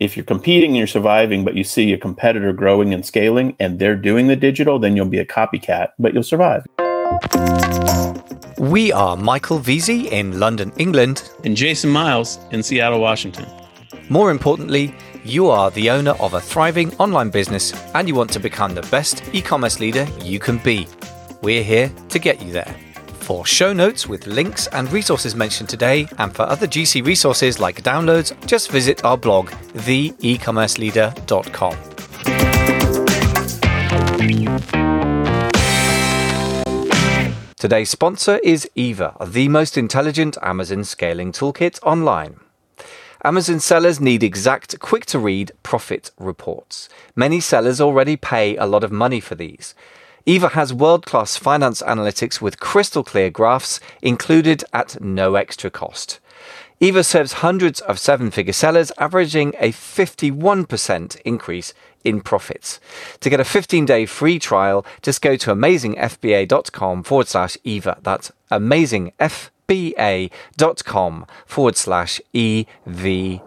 if you're competing and you're surviving, but you see a competitor growing and scaling and they're doing the digital, then you'll be a copycat, but you'll survive. We are Michael Veazey in London, England, and Jason Miles in Seattle, Washington. More importantly, you are the owner of a thriving online business and you want to become the best e commerce leader you can be. We're here to get you there. For show notes with links and resources mentioned today, and for other GC resources like downloads, just visit our blog, theecommerceleader.com. Today's sponsor is Eva, the most intelligent Amazon scaling toolkit online. Amazon sellers need exact, quick to read profit reports. Many sellers already pay a lot of money for these. Eva has world class finance analytics with crystal clear graphs included at no extra cost. Eva serves hundreds of seven figure sellers, averaging a 51% increase in profits. To get a 15 day free trial, just go to amazingfba.com forward slash Eva. That's amazingfba.com forward slash EVA.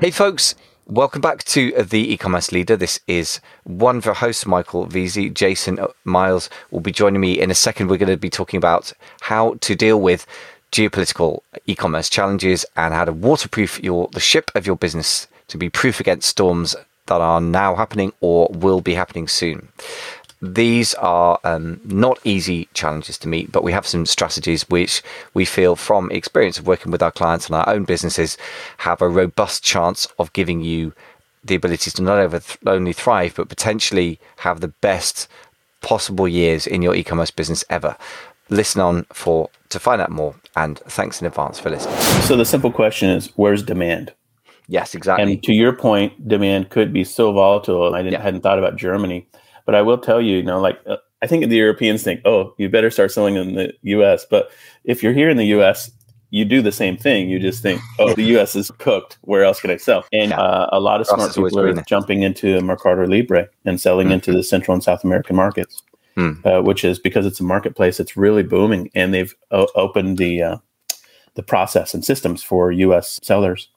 Hey, folks. Welcome back to the e-commerce leader. This is one of our hosts, Michael Veazey. Jason Miles will be joining me in a second. We're going to be talking about how to deal with geopolitical e-commerce challenges and how to waterproof your the ship of your business to be proof against storms that are now happening or will be happening soon. These are um, not easy challenges to meet, but we have some strategies which we feel from experience of working with our clients and our own businesses have a robust chance of giving you the ability to not only thrive, but potentially have the best possible years in your e-commerce business ever. Listen on for to find out more, and thanks in advance for listening. So the simple question is, where's demand? Yes, exactly. And to your point, demand could be so volatile. I yeah. hadn't thought about Germany. But I will tell you, you know, like uh, I think the Europeans think, oh, you better start selling in the U.S. But if you're here in the U.S., you do the same thing. You just think, oh, the U.S. is cooked. Where else can I sell? And uh, a lot of smart people are jumping into Mercado Libre and selling mm-hmm. into the Central and South American markets, mm. uh, which is because it's a marketplace. It's really booming, and they've o- opened the uh, the process and systems for U.S. sellers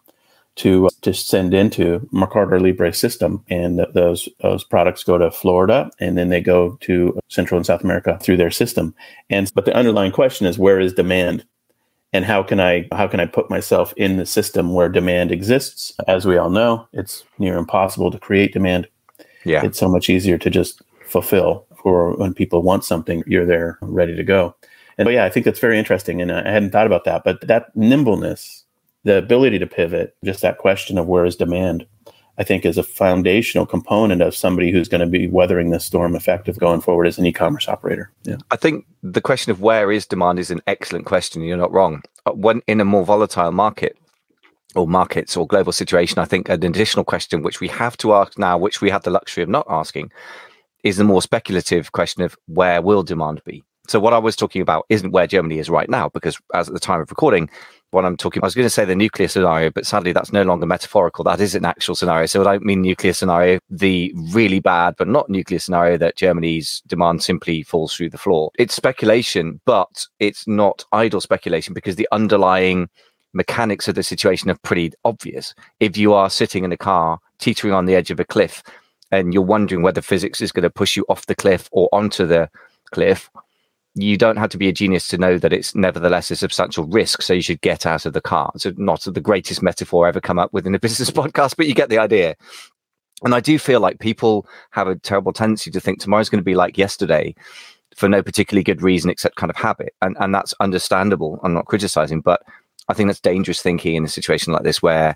to uh, to send into Mercado Libre system, and th- those those products go to Florida, and then they go to Central and South America through their system. And but the underlying question is where is demand, and how can I how can I put myself in the system where demand exists? As we all know, it's near impossible to create demand. Yeah, it's so much easier to just fulfill for when people want something, you're there ready to go. And but yeah, I think that's very interesting, and I hadn't thought about that. But that nimbleness the ability to pivot, just that question of where is demand, I think is a foundational component of somebody who's going to be weathering the storm effective going forward as an e-commerce operator. Yeah. I think the question of where is demand is an excellent question. You're not wrong. Uh, when in a more volatile market or markets or global situation, I think an additional question which we have to ask now, which we have the luxury of not asking, is the more speculative question of where will demand be? So what I was talking about isn't where Germany is right now, because as at the time of recording, what I'm talking about. I was going to say the nuclear scenario, but sadly that's no longer metaphorical. That is an actual scenario. So I don't mean nuclear scenario, the really bad but not nuclear scenario that Germany's demand simply falls through the floor. It's speculation, but it's not idle speculation because the underlying mechanics of the situation are pretty obvious. If you are sitting in a car teetering on the edge of a cliff and you're wondering whether physics is going to push you off the cliff or onto the cliff, you don't have to be a genius to know that it's nevertheless a substantial risk. So you should get out of the car. So not the greatest metaphor ever come up with in a business podcast, but you get the idea. And I do feel like people have a terrible tendency to think tomorrow's going to be like yesterday for no particularly good reason except kind of habit. And and that's understandable. I'm not criticizing, but I think that's dangerous thinking in a situation like this where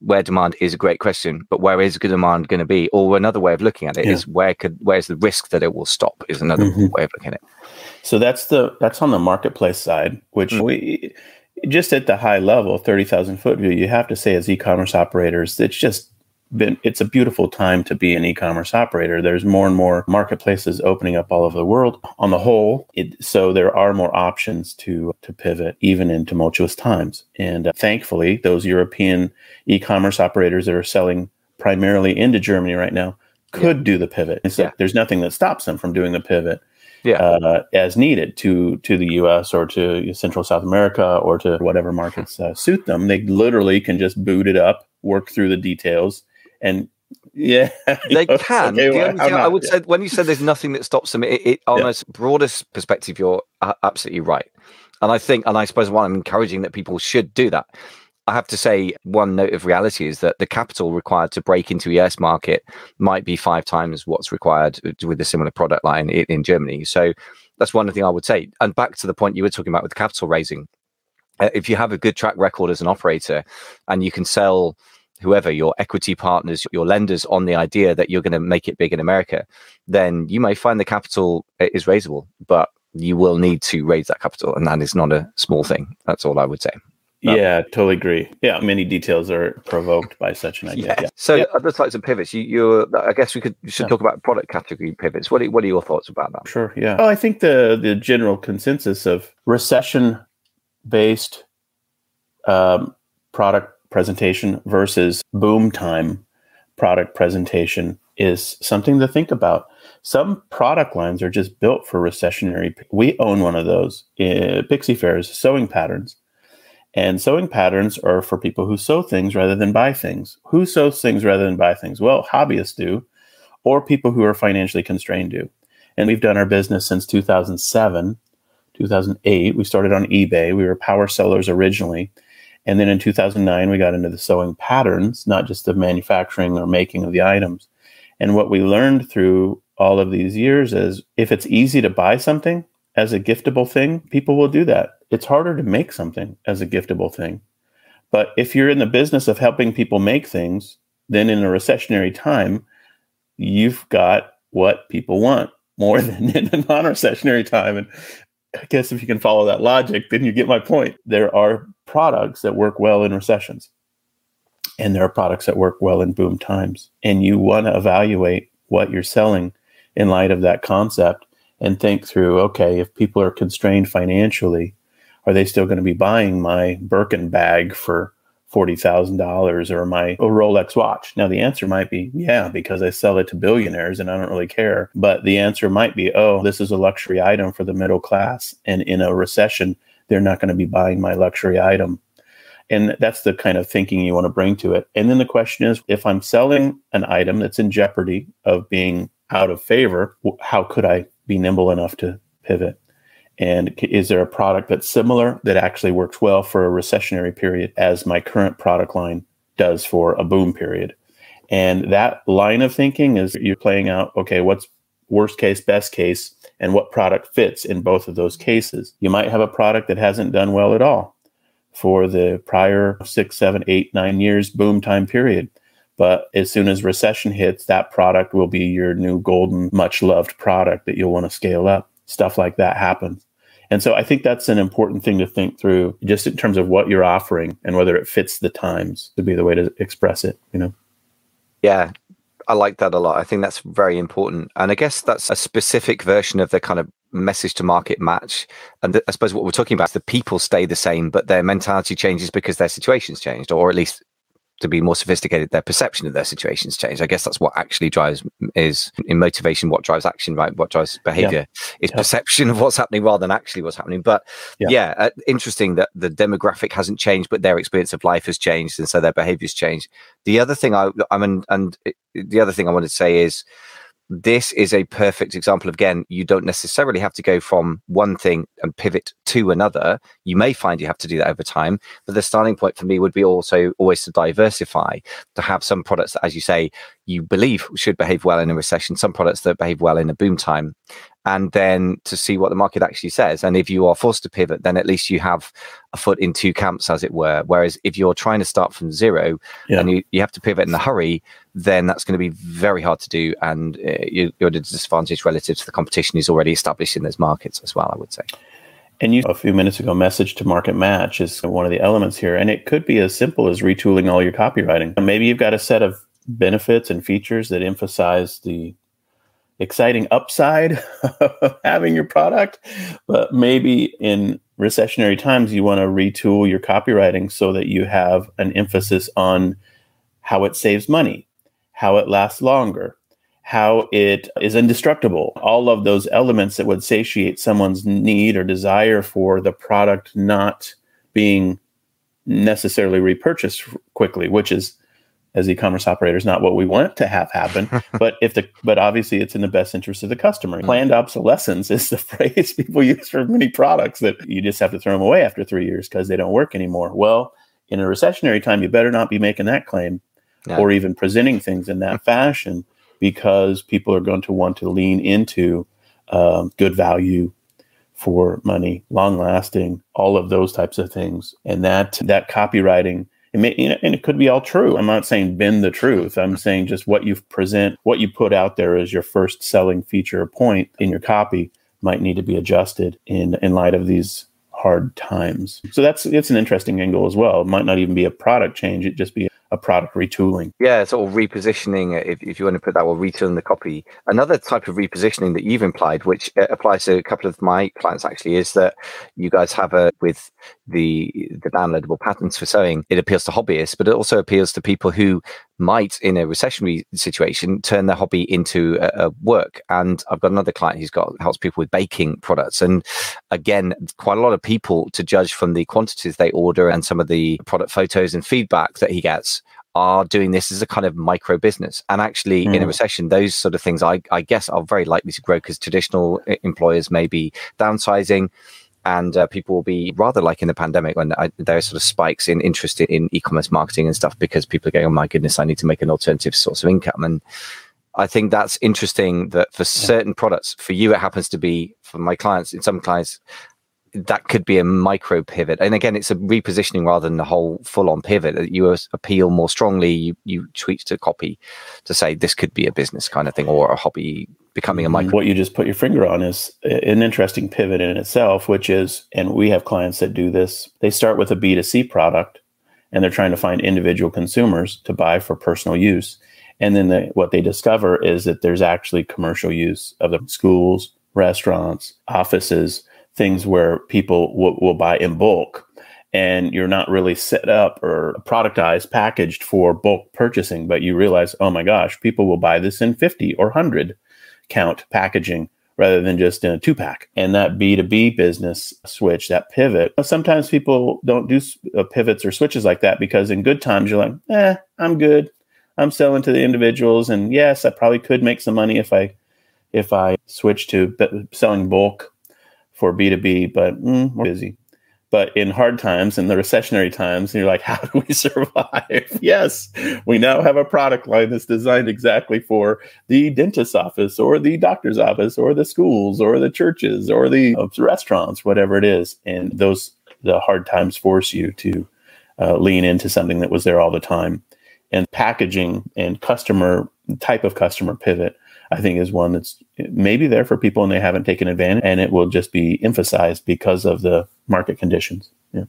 where demand is a great question, but where is good demand going to be? Or another way of looking at it yeah. is where could where's the risk that it will stop? Is another mm-hmm. way of looking at it. So that's the that's on the marketplace side, which mm-hmm. we just at the high level, thirty thousand foot view, you have to say as e-commerce operators, it's just been it's a beautiful time to be an e-commerce operator. There's more and more marketplaces opening up all over the world. On the whole, it, so there are more options to to pivot even in tumultuous times. And uh, thankfully, those European e-commerce operators that are selling primarily into Germany right now could yeah. do the pivot. So yeah. there's nothing that stops them from doing the pivot. Yeah. Uh, as needed to to the U.S. or to Central South America or to whatever markets uh, suit them. They literally can just boot it up work through the details and yeah, they can. Okay, the well, I would yeah. say when you said there's nothing that stops them, it, it on yeah. a broadest perspective, you're absolutely right. And I think, and I suppose, one I'm encouraging that people should do that. I have to say, one note of reality is that the capital required to break into the US market might be five times what's required with a similar product line in, in Germany. So that's one thing I would say. And back to the point you were talking about with capital raising, uh, if you have a good track record as an operator and you can sell whoever your equity partners, your lenders on the idea that you're going to make it big in America, then you may find the capital is raisable, but you will need to raise that capital, and that is not a small thing. That's all I would say. But, yeah, totally agree. Yeah, many details are provoked by such an idea. Yeah. yeah. So yeah. other types of pivots. You, you, I guess we could should yeah. talk about product category pivots. What are, what are your thoughts about that? Sure. Yeah. Well, I think the the general consensus of recession based um, product presentation versus boom time product presentation is something to think about. Some product lines are just built for recessionary. We own one of those, uh, Pixie Faire's sewing patterns. And sewing patterns are for people who sew things rather than buy things. Who sews things rather than buy things? Well, hobbyists do, or people who are financially constrained do. And we've done our business since 2007, 2008. We started on eBay. We were power sellers originally. And then in 2009, we got into the sewing patterns, not just the manufacturing or making of the items. And what we learned through all of these years is if it's easy to buy something as a giftable thing, people will do that. It's harder to make something as a giftable thing. But if you're in the business of helping people make things, then in a recessionary time, you've got what people want more than in a non recessionary time. And I guess if you can follow that logic, then you get my point. There are products that work well in recessions, and there are products that work well in boom times. And you want to evaluate what you're selling in light of that concept and think through okay, if people are constrained financially, are they still going to be buying my Birkin bag for $40,000 or my Rolex watch? Now, the answer might be, yeah, because I sell it to billionaires and I don't really care. But the answer might be, oh, this is a luxury item for the middle class. And in a recession, they're not going to be buying my luxury item. And that's the kind of thinking you want to bring to it. And then the question is if I'm selling an item that's in jeopardy of being out of favor, how could I be nimble enough to pivot? And is there a product that's similar that actually works well for a recessionary period as my current product line does for a boom period? And that line of thinking is you're playing out, okay, what's worst case, best case, and what product fits in both of those cases. You might have a product that hasn't done well at all for the prior six, seven, eight, nine years boom time period. But as soon as recession hits, that product will be your new golden, much loved product that you'll want to scale up. Stuff like that happens. And so I think that's an important thing to think through just in terms of what you're offering and whether it fits the times to be the way to express it, you know? Yeah. I like that a lot. I think that's very important. And I guess that's a specific version of the kind of message to market match. And th- I suppose what we're talking about is the people stay the same, but their mentality changes because their situation's changed, or at least to be more sophisticated, their perception of their situations change. I guess that's what actually drives is in motivation, what drives action, right? What drives behavior yeah. is yeah. perception of what's happening rather than actually what's happening. But yeah, yeah uh, interesting that the demographic hasn't changed, but their experience of life has changed, and so their behaviors changed. The other thing I, I mean, and it, the other thing I wanted to say is this is a perfect example. Again, you don't necessarily have to go from one thing and pivot to another. You may find you have to do that over time, but the starting point for me would be also always to diversify, to have some products that, as you say, you believe should behave well in a recession, some products that behave well in a boom time, and then to see what the market actually says. And if you are forced to pivot, then at least you have a foot in two camps, as it were. Whereas if you're trying to start from zero yeah. and you, you have to pivot in a hurry, then that's going to be very hard to do. And uh, you, you're at a disadvantage relative to the competition is already established in those markets as well, I would say. And you a few minutes ago, message to market match is one of the elements here. And it could be as simple as retooling all your copywriting. Maybe you've got a set of benefits and features that emphasize the exciting upside of having your product. But maybe in recessionary times, you want to retool your copywriting so that you have an emphasis on how it saves money, how it lasts longer, how it is indestructible. All of those elements that would satiate someone's need or desire for the product not being necessarily repurchased quickly, which is as e-commerce operators not what we want to have happen but if the but obviously it's in the best interest of the customer. Planned obsolescence is the phrase people use for many products that you just have to throw them away after three years because they don't work anymore. Well in a recessionary time you better not be making that claim or even presenting things in that fashion because people are going to want to lean into um, good value for money, long lasting, all of those types of things. And that that copywriting, it may, and it could be all true. I'm not saying bend the truth. I'm saying just what you present, what you put out there as your first selling feature or point in your copy might need to be adjusted in in light of these hard times. So that's it's an interesting angle as well. It might not even be a product change; it just be a product retooling. Yeah, sort of repositioning, if, if you want to put that, or retooling the copy. Another type of repositioning that you've implied, which uh, applies to a couple of my clients actually, is that you guys have a with the the downloadable patterns for sewing. It appeals to hobbyists, but it also appeals to people who might, in a recessionary situation, turn their hobby into a, a work. And I've got another client who's got helps people with baking products, and again, quite a lot of people to judge from the quantities they order and some of the product photos and feedback that he gets are doing this as a kind of micro business. And actually, mm. in a hmm. recession, those sort of things, I, I guess, are very likely to grow because traditional employers may be downsizing. And uh, people will be rather like in the pandemic when I, there are sort of spikes in interest in e-commerce marketing and stuff because people are going, "Oh my goodness, I need to make an alternative source of income." And I think that's interesting that for certain products, for you, it happens to be for my clients. In some clients, that could be a micro pivot. And again, it's a repositioning rather than the whole full on pivot. That you appeal more strongly, you, you tweak to copy to say this could be a business kind of thing or a hobby becoming a micro. What you just put your finger on is an interesting pivot in itself, which is, and we have clients that do this, they start with a B2C product and they're trying to find individual consumers to buy for personal use. And then the, what they discover is that there's actually commercial use of the schools, restaurants, offices things where people will, will buy in bulk and you're not really set up or productized, packaged for bulk purchasing, but you realize, oh my gosh, people will buy this in 50 or 100 count packaging rather than just in a two pack. And that B2B business switch, that pivot, sometimes people don't do uh, pivots or switches like that because in good times you're like, eh, I'm good. I'm selling to the individuals. And yes, I probably could make some money if I if I switch to selling bulk for B2B, but mm, we're busy. But in hard times, in the recessionary times, you're like, how do we survive? yes, we now have a product line that's designed exactly for the dentist's office or the doctor's office or the schools or the churches or the uh, restaurants, whatever it is. And those, the hard times force you to uh, lean into something that was there all the time. And packaging and customer type of customer pivot I think is one that's maybe there for people and they haven't taken advantage, and it will just be emphasized because of the market conditions. Yeah.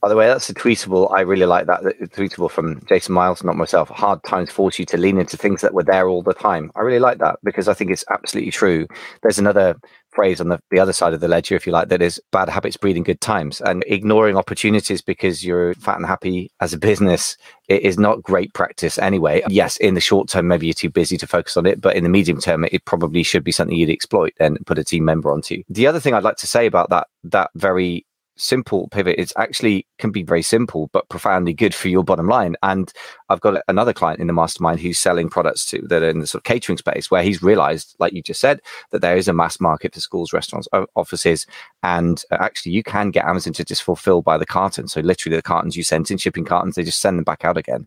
By the way, that's a tweetable. I really like that. Tweetable from Jason Miles, not myself. Hard times force you to lean into things that were there all the time. I really like that because I think it's absolutely true. There's another phrase on the, the other side of the ledger, if you like, that is bad habits breeding good times and ignoring opportunities because you're fat and happy as a business it is not great practice anyway. Yes, in the short term, maybe you're too busy to focus on it, but in the medium term, it probably should be something you'd exploit and put a team member onto. The other thing I'd like to say about that, that very simple pivot. It's actually can be very simple but profoundly good for your bottom line. And i've got another client in the mastermind who's selling products to that are in the sort of catering space where he's realized like you just said that there is a mass market for schools restaurants offices and uh, actually you can get amazon to just fulfill by the carton so literally the cartons you sent in shipping cartons they just send them back out again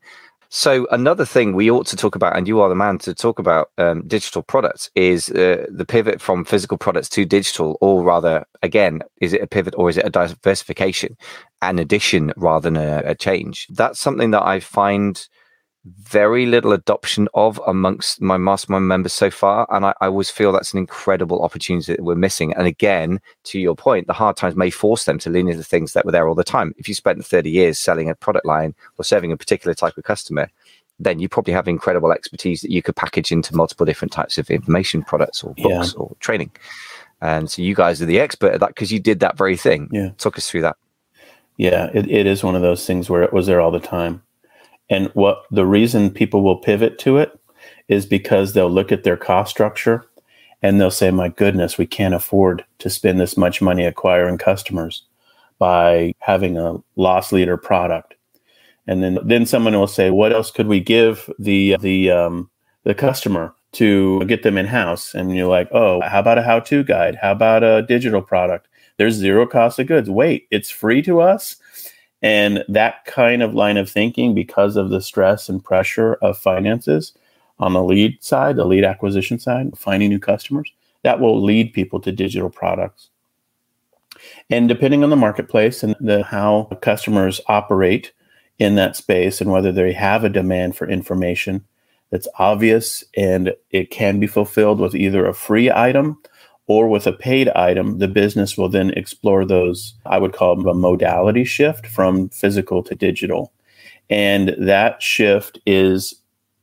so another thing we ought to talk about, and you are the man to talk about um, digital products, is uh, the pivot from physical products to digital, or rather, again, is it a pivot or is it a diversification, an addition rather than a, a change? That's something that I find very little adoption of amongst my mastermind members so far. And I, I, always feel that's an incredible opportunity that we're missing. And again, to your point, the hard times may force them to lean into things that were there all the time. If you spent 30 years selling a product line or serving a particular type of customer, then you probably have incredible expertise that you could package into multiple different types of information products or books yeah. or training. And so you guys are the expert at that because you did that very thing. Yeah. Talk us through that. Yeah, it, it is one of those things where it was there all the time and what the reason people will pivot to it is because they'll look at their cost structure and they'll say, my goodness, we can't afford to spend this much money acquiring customers by having a loss leader product. And then then someone will say, what else could we give the the um, the customer to get them in house? And you're like, oh, how about a how to guide? How about a digital product? There's zero cost of goods. Wait, it's free to us. And that kind of line of thinking, because of the stress and pressure of finances on the lead side, the lead acquisition side, finding new customers, that will lead people to digital products. And depending on the marketplace and the, how customers operate in that space and whether they have a demand for information that's obvious and it can be fulfilled with either a free item or with a paid item, the business will then explore those, I would call them a modality shift from physical to digital. And that shift is,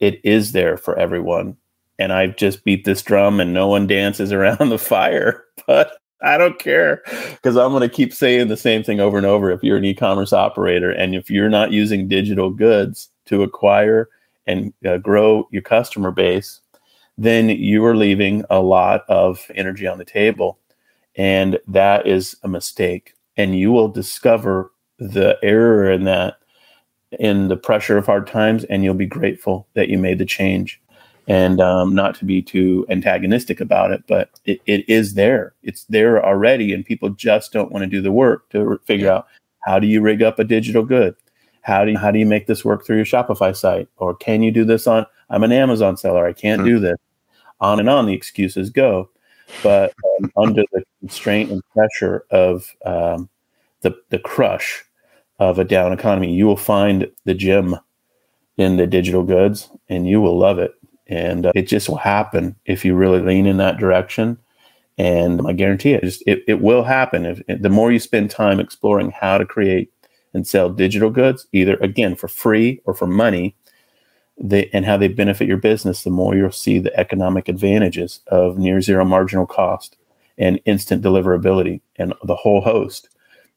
it is there for everyone. And I've just beat this drum and no one dances around the fire, but I don't care because I'm going to keep saying the same thing over and over. If you're an e commerce operator and if you're not using digital goods to acquire and uh, grow your customer base, then you are leaving a lot of energy on the table. And that is a mistake. And you will discover the error in that in the pressure of hard times, and you'll be grateful that you made the change. And um, not to be too antagonistic about it, but it, it is there. It's there already, and people just don't want to do the work to figure out how do you rig up a digital good how do you, how do you make this work through your Shopify site? Or can you do this on? I'm an Amazon seller. I can't mm-hmm. do this. On and on the excuses go. But um, under the constraint and pressure of um, the the crush of a down economy, you will find the gem in the digital goods, and you will love it. And uh, it just will happen if you really lean in that direction. And I guarantee it, just, it, it will happen. If, the more you spend time exploring how to create and sell digital goods, either again for free or for money, they, and how they benefit your business, the more you'll see the economic advantages of near zero marginal cost and instant deliverability and the whole host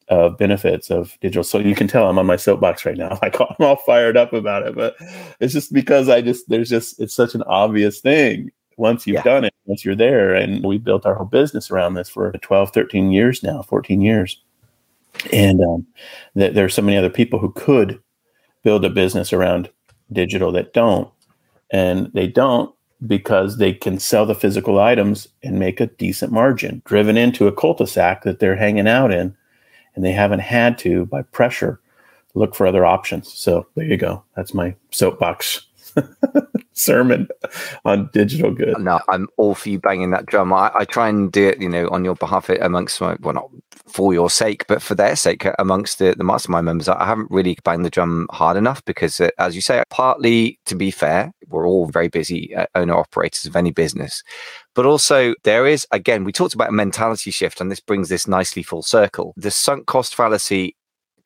of benefits of digital. So you can tell I'm on my soapbox right now. Like I'm all fired up about it, but it's just because I just there's just it's such an obvious thing once you've yeah. done it, once you're there. And we built our whole business around this for 12, 13 years now, 14 years and um, that there are so many other people who could build a business around digital that don't. And they don't because they can sell the physical items and make a decent margin driven into a cul-de-sac that they're hanging out in and they haven't had to by pressure look for other options. So there you go. That's my soapbox sermon on digital good. No, I'm all for you banging that drum. I, I, try and do it, you know, on your behalf amongst my, well, not for your sake, but for their sake amongst the, the mastermind members. I haven't really banged the drum hard enough because, uh, as you say, partly to be fair, we're all very busy uh, owner operators of any business. But also, there is, again, we talked about a mentality shift, and this brings this nicely full circle. The sunk cost fallacy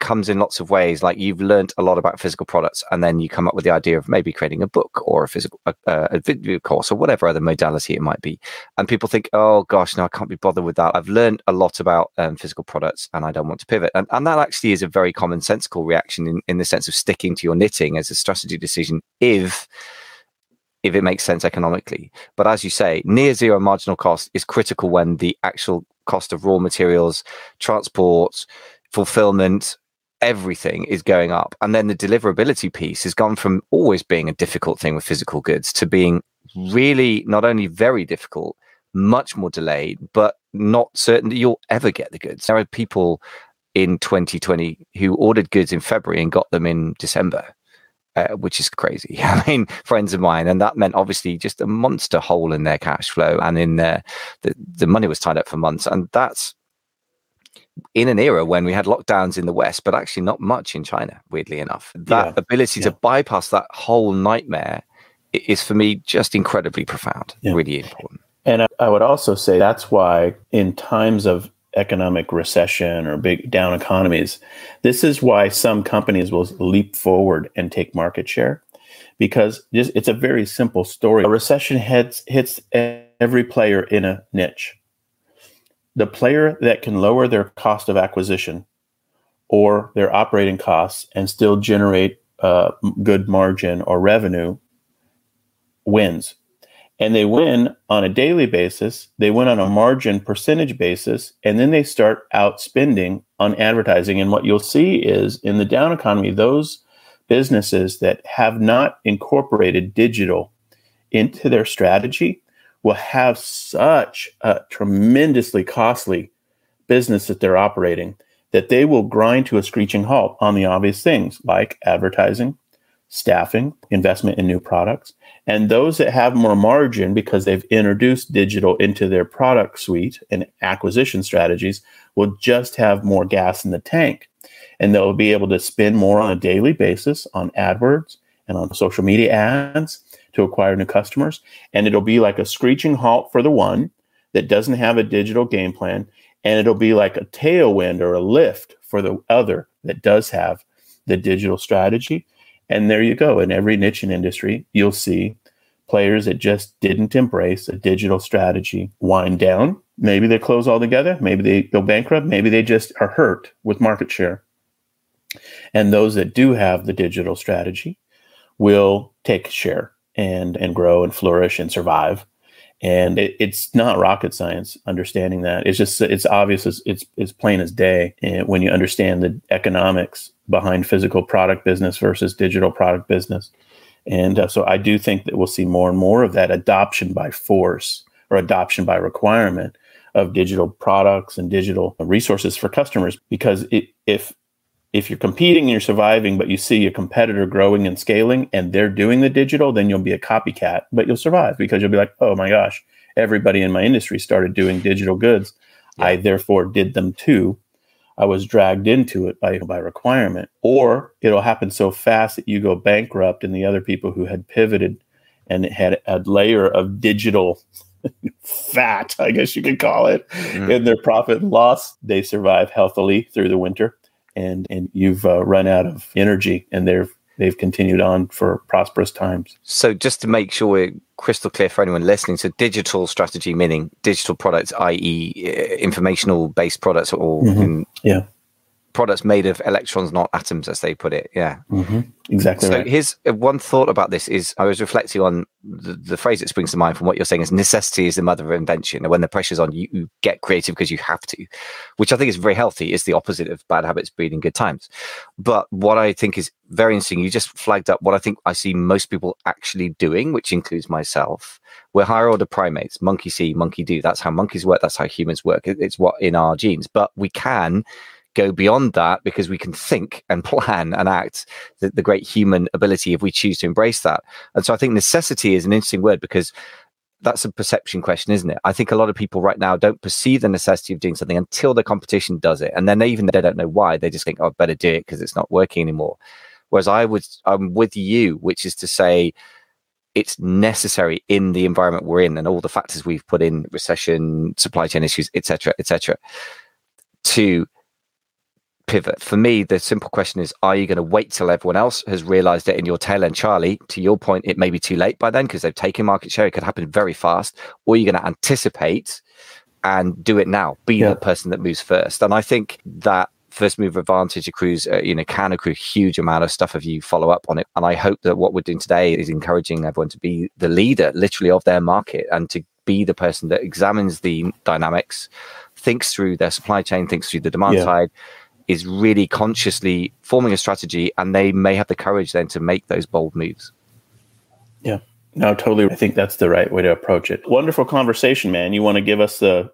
comes in lots of ways. Like you've learned a lot about physical products, and then you come up with the idea of maybe creating a book or a physical a, a video course or whatever other modality it might be. And people think, oh gosh, no, I can't be bothered with that. I've learned a lot about um, physical products, and I don't want to pivot. And, and that actually is a very commonsensical reaction in, in the sense of sticking to your knitting as a strategy decision. If if it makes sense economically. But as you say, near zero marginal cost is critical when the actual cost of raw materials, transport, fulfillment, everything is going up. And then the deliverability piece has gone from always being a difficult thing with physical goods to being really not only very difficult, much more delayed, but not certain that you'll ever get the goods. There are people in 2020 who ordered goods in February and got them in December. Uh, which is crazy. I mean, friends of mine, and that meant obviously just a monster hole in their cash flow and in their the, the money was tied up for months, and that's in an era when we had lockdowns in the West, but actually not much in China, weirdly enough. That yeah. ability yeah. to bypass that whole nightmare is for me just incredibly profound, yeah. really important. And I would also say that's why in times of economic recession or big down economies, this is why some companies will leap forward and take market share because just, it's a very simple story. A recession hits hits every player in a niche the player that can lower their cost of acquisition or their operating costs and still generate uh, good margin or revenue wins. And they win on a daily basis, they win on a margin percentage basis, and then they start outspending on advertising. And what you'll see is in the down economy, those businesses that have not incorporated digital into their strategy will have such a tremendously costly business that they're operating that they will grind to a screeching halt on the obvious things like advertising, staffing, investment in new products. And those that have more margin because they've introduced digital into their product suite and acquisition strategies will just have more gas in the tank. And they'll be able to spend more on a daily basis on AdWords and on social media ads to acquire new customers. And it'll be like a screeching halt for the one that doesn't have a digital game plan. And it'll be like a tailwind or a lift for the other that does have the digital strategy. And there you go. In every niche and industry, you'll see players that just didn't embrace a digital strategy wind down. Maybe they close altogether. Maybe they go bankrupt. Maybe they just are hurt with market share. And those that do have the digital strategy will take share and and grow and flourish and survive. And it, it's not rocket science understanding that. It's just it's obvious. It's it's, it's plain as day and when you understand the economics behind physical product business versus digital product business. And uh, so I do think that we'll see more and more of that adoption by force or adoption by requirement of digital products and digital resources for customers. Because it, if if you're competing and you're surviving, but you see a competitor growing and scaling and they're doing the digital, then you'll be a copycat, but you'll survive because you'll be like, oh my gosh, everybody in my industry started doing digital goods. Yeah. I therefore did them too. I was dragged into it by, by requirement. Or it'll happen so fast that you go bankrupt and the other people who had pivoted and had a layer of digital fat, I guess you could call it, mm. in their profit and loss, they survive healthily through the winter and and you've uh, run out of energy and they've they've continued on for prosperous times. So just to make sure we're crystal clear for anyone listening, so digital strategy meaning digital products, i.e., informational based products, or mm-hmm. in, yeah, products made of electrons, not atoms, as they put it. Yeah, mm-hmm. exactly. So right. here's uh, one thought about this: is I was reflecting on the, the, phrase that springs to mind from what you're saying is necessity is the mother of invention. And when the pressure's on, you, you get creative because you have to, which I think is very healthy. Is the opposite of bad habits breeding good times. But what I think is very interesting, you just flagged up what I think I see most people actually doing, which includes myself. We're higher order primates, monkey see, monkey do. That's how monkeys work. That's how humans work. It's what in our genes. But we can go beyond that because we can think and plan and act the, the great human ability if we choose to embrace that. And so I think necessity is an interesting word because that's a perception question, isn't it? I think a lot of people right now don't perceive the necessity of doing something until the competition does it, and then they, even they don't know why. They just think, "Oh, I better do it because it's not working anymore." Whereas I would, I'm with you, which is to say, it's necessary in the environment we're in and all the factors we've put in, recession, supply chain issues, etc., etc., to pivot? For me, the simple question is are you going to wait till everyone else has realized it in your tail end, Charlie? To your point, it may be too late by then because they've taken market share. It could happen very fast. Or you're going to anticipate and do it now, be yeah. the person that moves first. And I think that first mover advantage accrues, uh, you know, can accrue a huge amount of stuff if you follow up on it. And I hope that what we're doing today is encouraging everyone to be the leader, literally, of their market and to be the person that examines the dynamics, thinks through their supply chain, thinks through the demand yeah. side, is really consciously forming a strategy and they may have the courage then to make those bold moves. Yeah. No, totally. I think that's the right way to approach it. Wonderful conversation, man. You want to give us the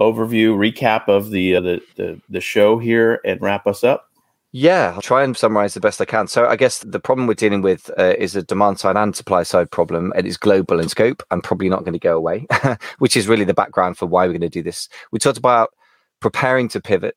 overview recap of the, uh, the the the show here and wrap us up? Yeah, I'll try and summarize the best I can. So, I guess the problem we're dealing with uh, is a demand side and supply side problem. And It is global in scope and probably not going to go away, which is really the background for why we're going to do this. We talked about preparing to pivot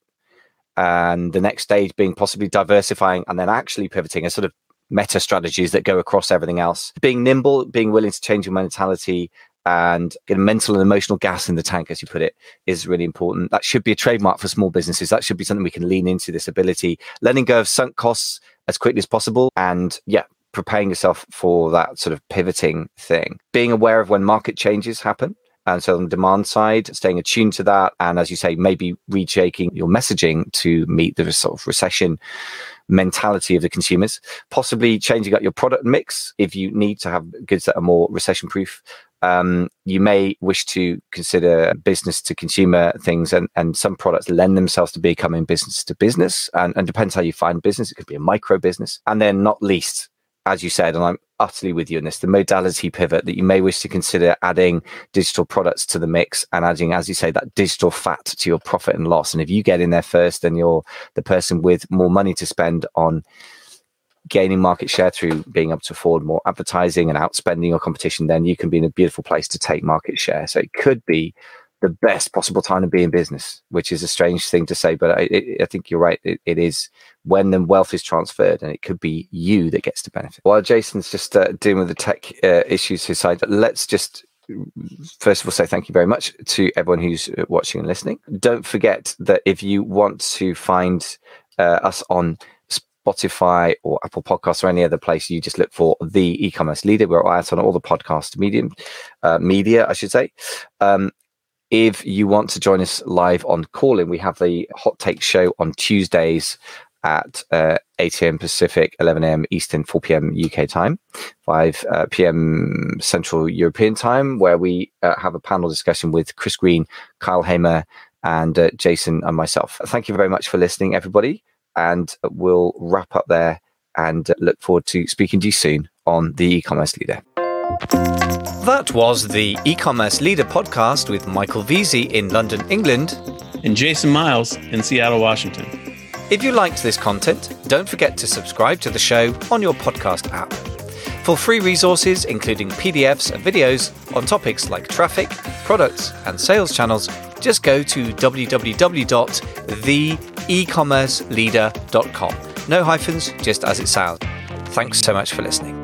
and the next stage being possibly diversifying and then actually pivoting a sort of meta strategies that go across everything else. Being nimble, being willing to change your mentality and mental and emotional gas in the tank, as you put it, is really important. That should be a trademark for small businesses. That should be something we can lean into this ability, letting go of sunk costs as quickly as possible. And yeah, preparing yourself for that sort of pivoting thing. Being aware of when market changes happen and so on the demand side, staying attuned to that. And as you say, maybe rejigging your messaging to meet the sort of recession mentality of the consumers, possibly changing up your product mix if you need to have goods that are more recession proof. Um, you may wish to consider business to consumer things, and, and some products lend themselves to becoming business to business. And, and depends how you find business. It could be a micro business. And then, not least, as you said, and I'm utterly with you in this, the modality pivot that you may wish to consider adding digital products to the mix and adding, as you say, that digital fat to your profit and loss. And if you get in there first, then you're the person with more money to spend on gaining market share through being able to afford more advertising and outspending your competition, then you can be in a beautiful place to take market share. So it could be the best possible time to be in business, which is a strange thing to say, but I, it, I think you're right. It, it is when the wealth is transferred, and it could be you that gets to benefit. While Jason's just uh, dealing with the tech uh, issues his side, let's just first of all say thank you very much to everyone who's uh, watching and listening. Don't forget that if you want to find uh, us on Spotify or Apple Podcasts or any other place, you just look for the e-commerce leader. We're out on all the podcast medium uh, media, I should say. Um, if you want to join us live on calling, we have the Hot Take Show on Tuesdays at uh, 8 a.m. Pacific, 11 a.m. Eastern, 4 p.m. UK time, 5 uh, p.m. Central European time, where we uh, have a panel discussion with Chris Green, Kyle Hamer, and uh, Jason and myself. Thank you very much for listening, everybody and we'll wrap up there and look forward to speaking to you soon on the e-commerce leader. That was the e-commerce leader podcast with Michael Veazey in London, England, and Jason Miles in Seattle, Washington. If you liked this content, don't forget to subscribe to the show on your podcast app. For free resources, including PDFs and videos on topics like traffic, products, and sales channels, just go to www.theecommerceleader.com. No hyphens, just as it sounds. Thanks so much for listening.